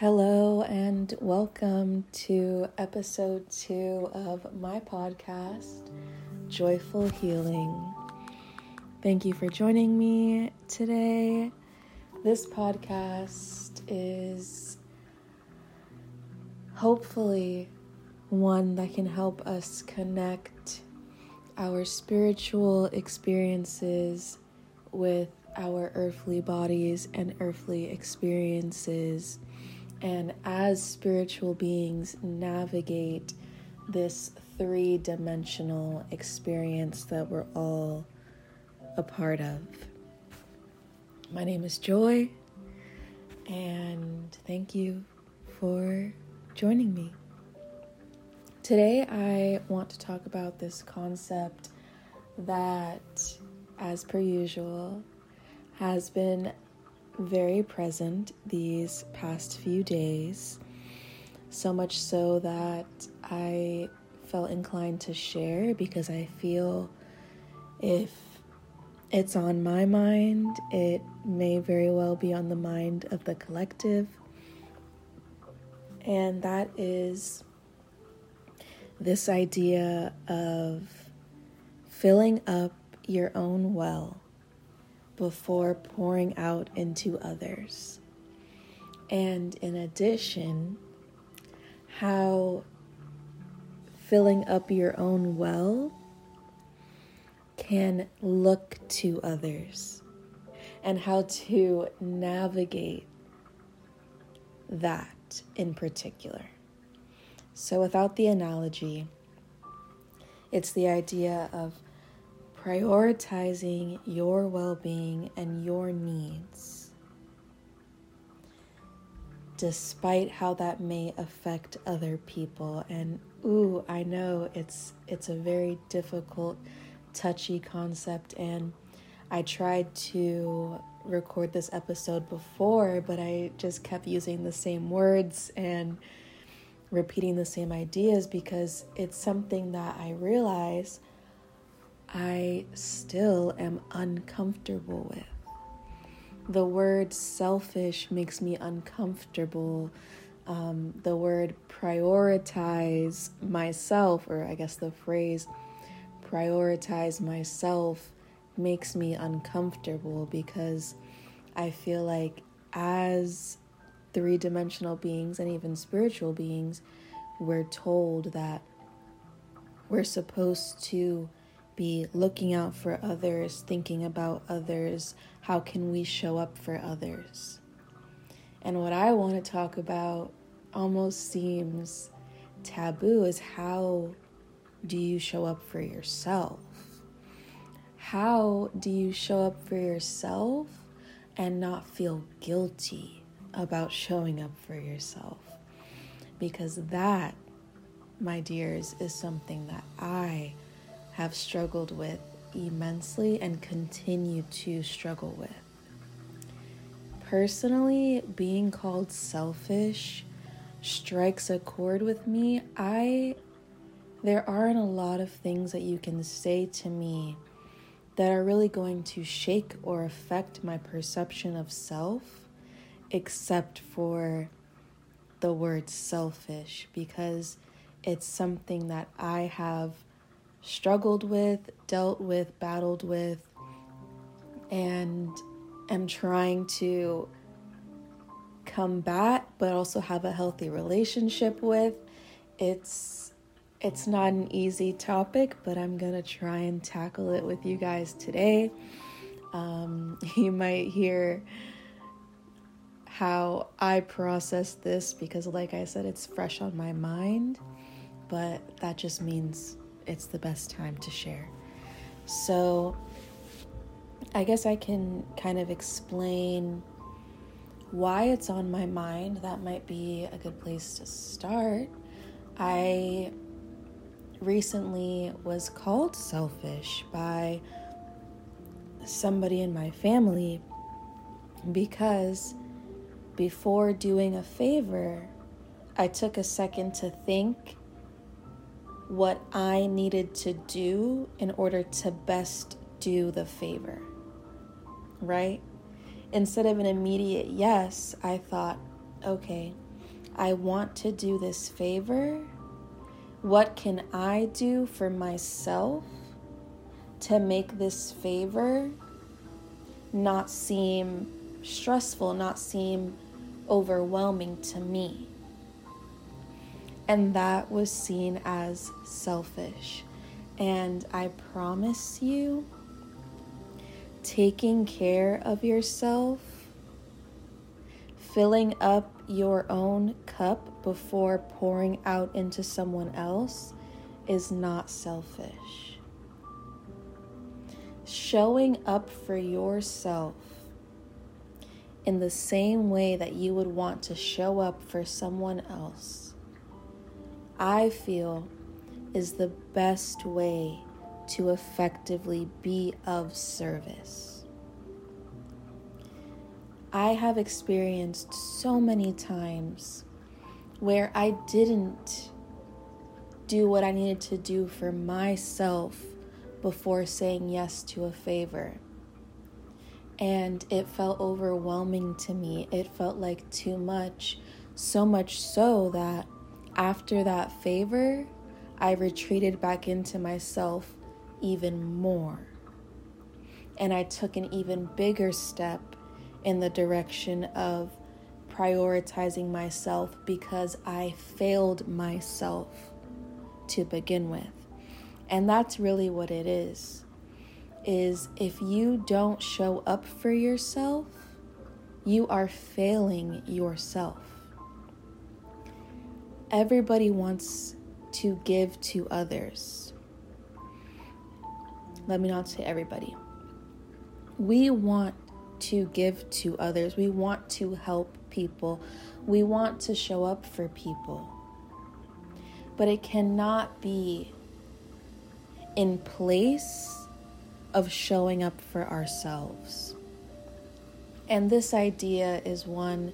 Hello, and welcome to episode two of my podcast, Joieful Healing. Thank you for joining me today. This podcast is hopefully one that can help us connect our spiritual experiences with our earthly bodies and earthly experiences and as spiritual beings navigate this three dimensional experience that we're all a part of. My name is Joie, and thank you for joining me. Today, I want to talk about this concept that, as per usual, has been very present these past few days, so much so that I felt inclined to share because I feel if it's on my mind, it may very well be on the mind of the collective. And that is this idea of filling up your own well before pouring out into others. And in addition, how filling up your own well can look to others and how to navigate that in particular. So, without the analogy, it's the idea of prioritizing your well being and your needs, despite how that may affect other people. And ooh, I know it's it's a very difficult, touchy concept, and I tried to record this episode before, but I just kept using the same words and repeating the same ideas because it's something that I realize I still am uncomfortable with. The word selfish makes me uncomfortable. Um, the word prioritize myself, or I guess the phrase prioritize myself, makes me uncomfortable because I feel like as three dimensional beings and even spiritual beings, we're told that we're supposed to be looking out for others, thinking about others. How can we show up for others? And what I want to talk about almost seems taboo is how do you show up for yourself? How do you show up for yourself and not feel guilty about showing up for yourself? Because that, my dears, is something that I have struggled with immensely and continue to struggle with. Personally, being called selfish strikes a chord with me. I there aren't a lot of things that you can say to me that are really going to shake or affect my perception of self except for the word selfish because it's something that I have struggled with, dealt with, battled with, and am trying to combat but also have a healthy relationship with. It's it's not an easy topic, but I'm gonna try and tackle it with you guys today. Um, you might hear how I process this because, like I said, it's fresh on my mind, but that just means it's the best time to share. So, I guess I can kind of explain why it's on my mind. That might be a good place to start. I recently was called selfish by somebody in my family because before doing a favor, I took a second to think what I needed to do in order to best do the favor, right? Instead of an immediate yes, I thought, okay, I want to do this favor. What can I do for myself to make this favor not seem stressful, not seem overwhelming to me? And that was seen as selfish. And I promise you, taking care of yourself, filling up your own cup before pouring out into someone else is not selfish. Showing up for yourself in the same way that you would want to show up for someone else, I feel is the best way to effectively be of service. I have experienced so many times where I didn't do what I needed to do for myself before saying yes to a favor. And it felt overwhelming to me. It felt like too much, so much so that after that favor, I retreated back into myself even more. And I took an even bigger step in the direction of prioritizing myself because I failed myself to begin with. And that's really what it is. Is if you don't show up for yourself, you are failing yourself. Everybody wants to give to others. Let me not say everybody. We want to give to others, we want to help people, we want to show up for people. But it cannot be in place of showing up for ourselves. And this idea is one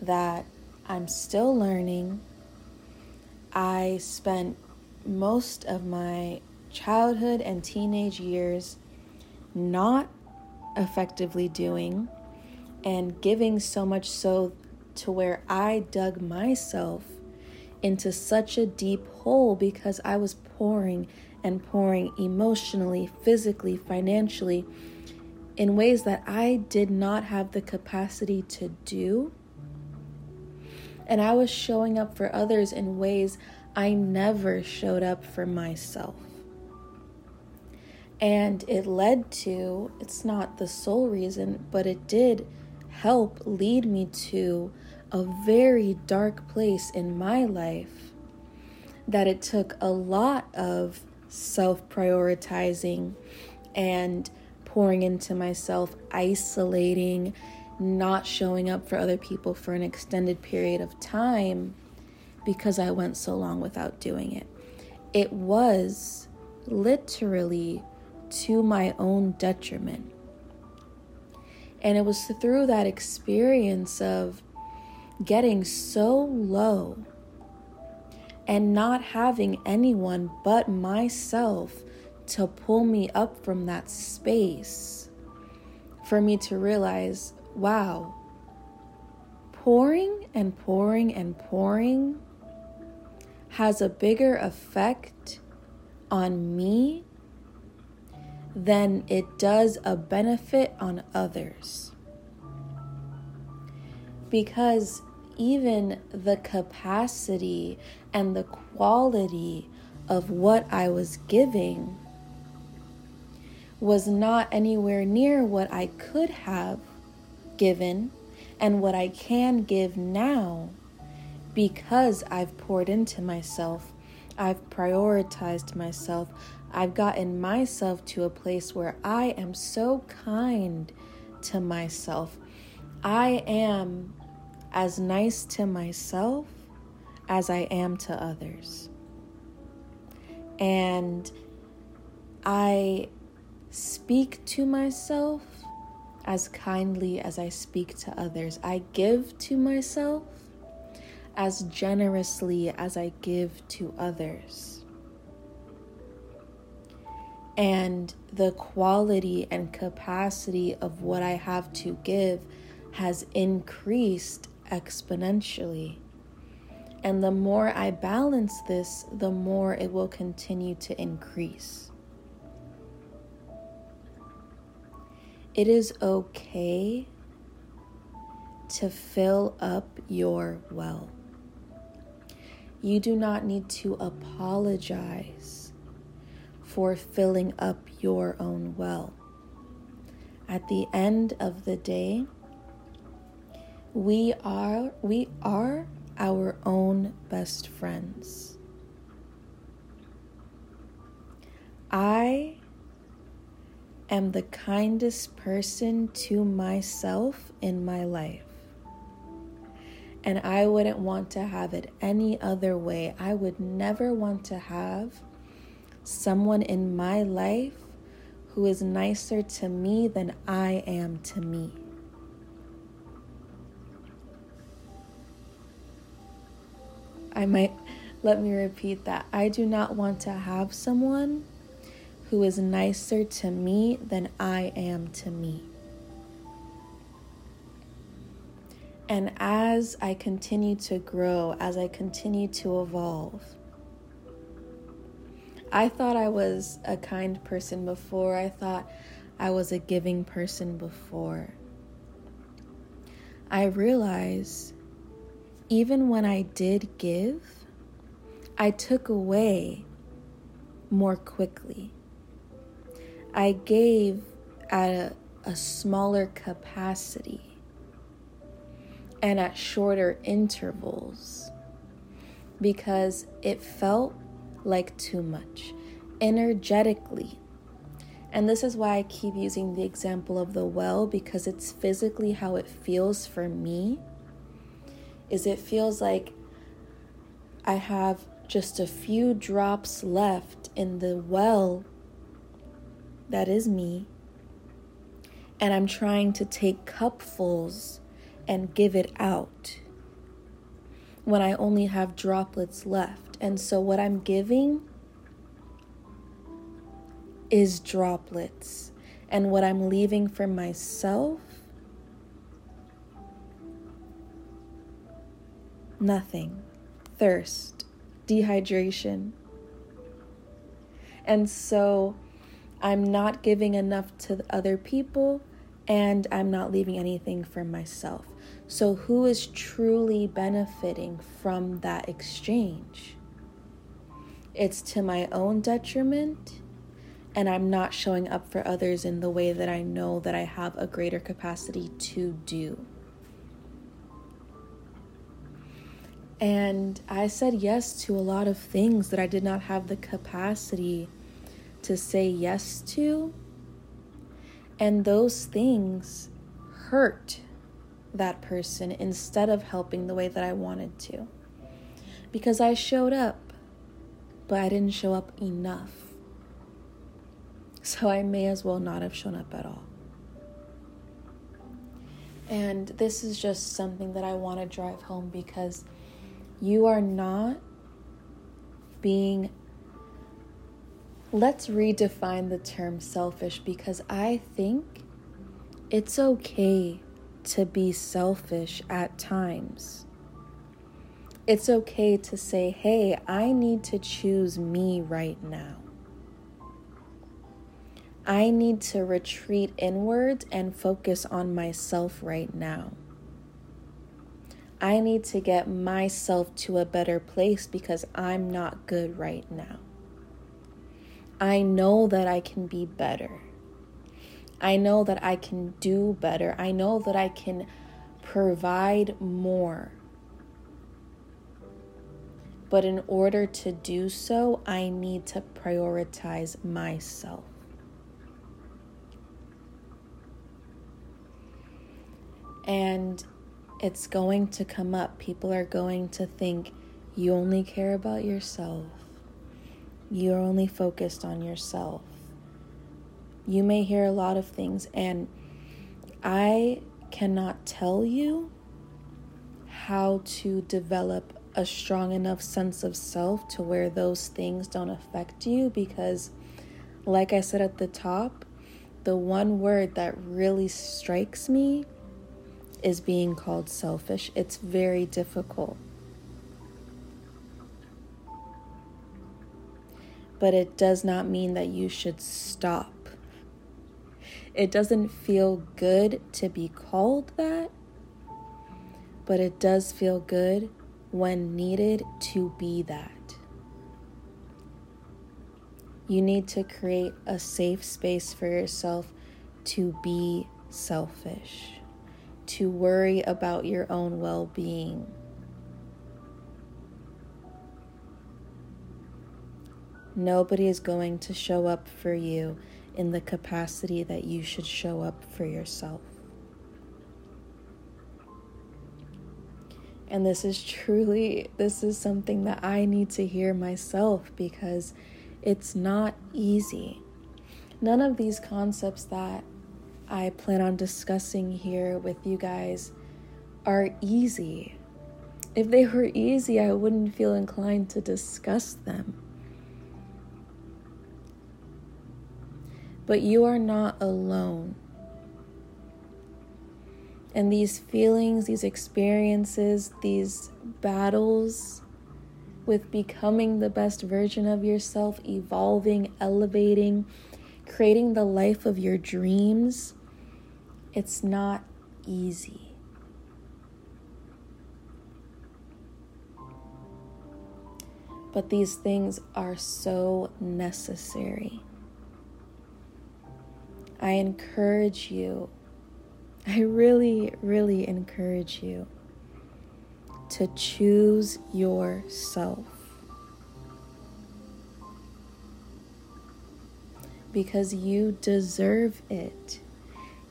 that I'm still learning. I spent most of my childhood and teenage years not effectively doing and giving so much so to where I dug myself into such a deep hole because I was pouring and pouring emotionally, physically, financially in ways that I did not have the capacity to do. And I was showing up for others in ways I never showed up for myself. And it led to, it's not the sole reason, but it did help lead me to a very dark place in my life that it took a lot of self prioritizing and pouring into myself, isolating, not showing up for other people for an extended period of time because I went so long without doing it. It was literally to my own detriment. And it was through that experience of getting so low and not having anyone but myself to pull me up from that space for me to realize wow, pouring and pouring and pouring has a bigger effect on me than it does a benefit on others. Because even the capacity and the quality of what I was giving was not anywhere near what I could have given and what I can give now because I've poured into myself, I've prioritized myself, I've gotten myself to a place where I am so kind to myself. I am as nice to myself as I am to others. And I speak to myself as kindly as I speak to others. I give to myself as generously as I give to others. And the quality and capacity of what I have to give has increased exponentially. And the more I balance this, the more it will continue to increase. It is okay to fill up your well. You do not need to apologize for filling up your own well. At the end of the day, we are we are our own best friends. I am the kindest person to myself in my life. And I wouldn't want to have it any other way. I would never want to have someone in my life who is nicer to me than I am to me. I might let me repeat that. I do not want to have someone who is nicer to me than I am to me. And as I continue to grow, as I continue to evolve, I thought I was a kind person before. I thought I was a giving person before. I realized even when I did give, I took away more quickly. I gave at a, a smaller capacity and at shorter intervals because it felt like too much energetically. And this is why I keep using the example of the well because it's physically how it feels for me is it feels like I have just a few drops left in the well that is me. And I'm trying to take cupfuls and give it out when I only have droplets left. And so what I'm giving is droplets. And what I'm leaving for myself nothing, thirst, dehydration. And so I'm not giving enough to other people and I'm not leaving anything for myself. So, who is truly benefiting from that exchange? It's to my own detriment, and I'm not showing up for others in the way that I know that I have a greater capacity to do. And I said yes to a lot of things that I did not have the capacity to say yes to. And those things hurt that person instead of helping the way that I wanted to. Because I showed up, but I didn't show up enough. So I may as well not have shown up at all. And this is just something that I want to drive home because you are not being. Let's redefine the term selfish because I think it's okay to be selfish at times. It's okay to say, hey, I need to choose me right now. I need to retreat inward and focus on myself right now. I need to get myself to a better place because I'm not good right now. I know that I can be better. I know that I can do better. I know that I can provide more. But in order to do so, I need to prioritize myself. And it's going to come up. People are going to think you only care about yourself. You're only focused on yourself. You may hear a lot of things, and I cannot tell you how to develop a strong enough sense of self to where those things don't affect you because, like I said at the top, the one word that really strikes me is being called selfish. It's very difficult. But it does not mean that you should stop. It doesn't feel good to be called that, but it does feel good when needed to be that. You need to create a safe space for yourself to be selfish, to worry about your own well being. Nobody is going to show up for you in the capacity that you should show up for yourself. And this is truly, this is something that I need to hear myself because it's not easy. None of these concepts that I plan on discussing here with you guys are easy. If they were easy, I wouldn't feel inclined to discuss them. But you are not alone. And these feelings, these experiences, these battles with becoming the best version of yourself, evolving, elevating, creating the life of your dreams, it's not easy. But these things are so necessary. I encourage you I really, really encourage you to choose yourself. Because you deserve it.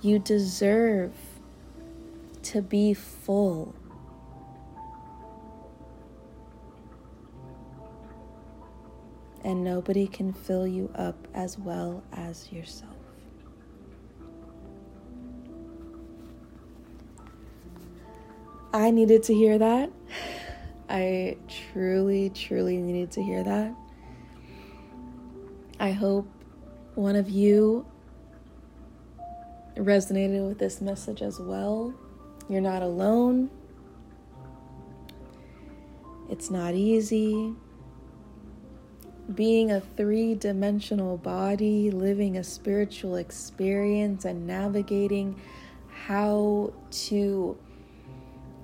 You deserve to be full. And nobody can fill you up as well as yourself. I needed to hear that. I truly, truly needed to hear that. I hope one of you resonated with this message as well. You're not alone. It's not easy. Being a three dimensional body, living a spiritual experience, and navigating how to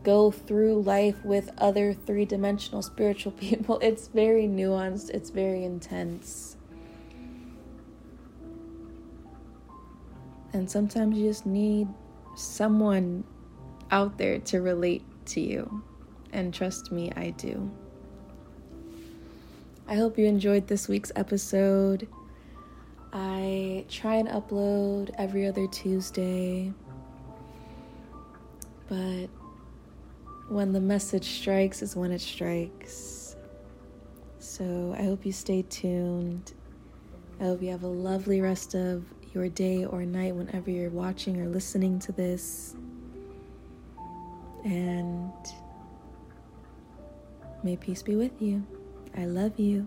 go through life with other three dimensional spiritual people. It's very nuanced, it's very intense. And sometimes you just need someone out there to relate to you. And trust me, I do. I hope you enjoyed this week's episode. I try and upload every other Tuesday. But when the message strikes is when it strikes. So I hope you stay tuned. I hope you have a lovely rest of your day or night whenever you're watching or listening to this. And may peace be with you. I love you.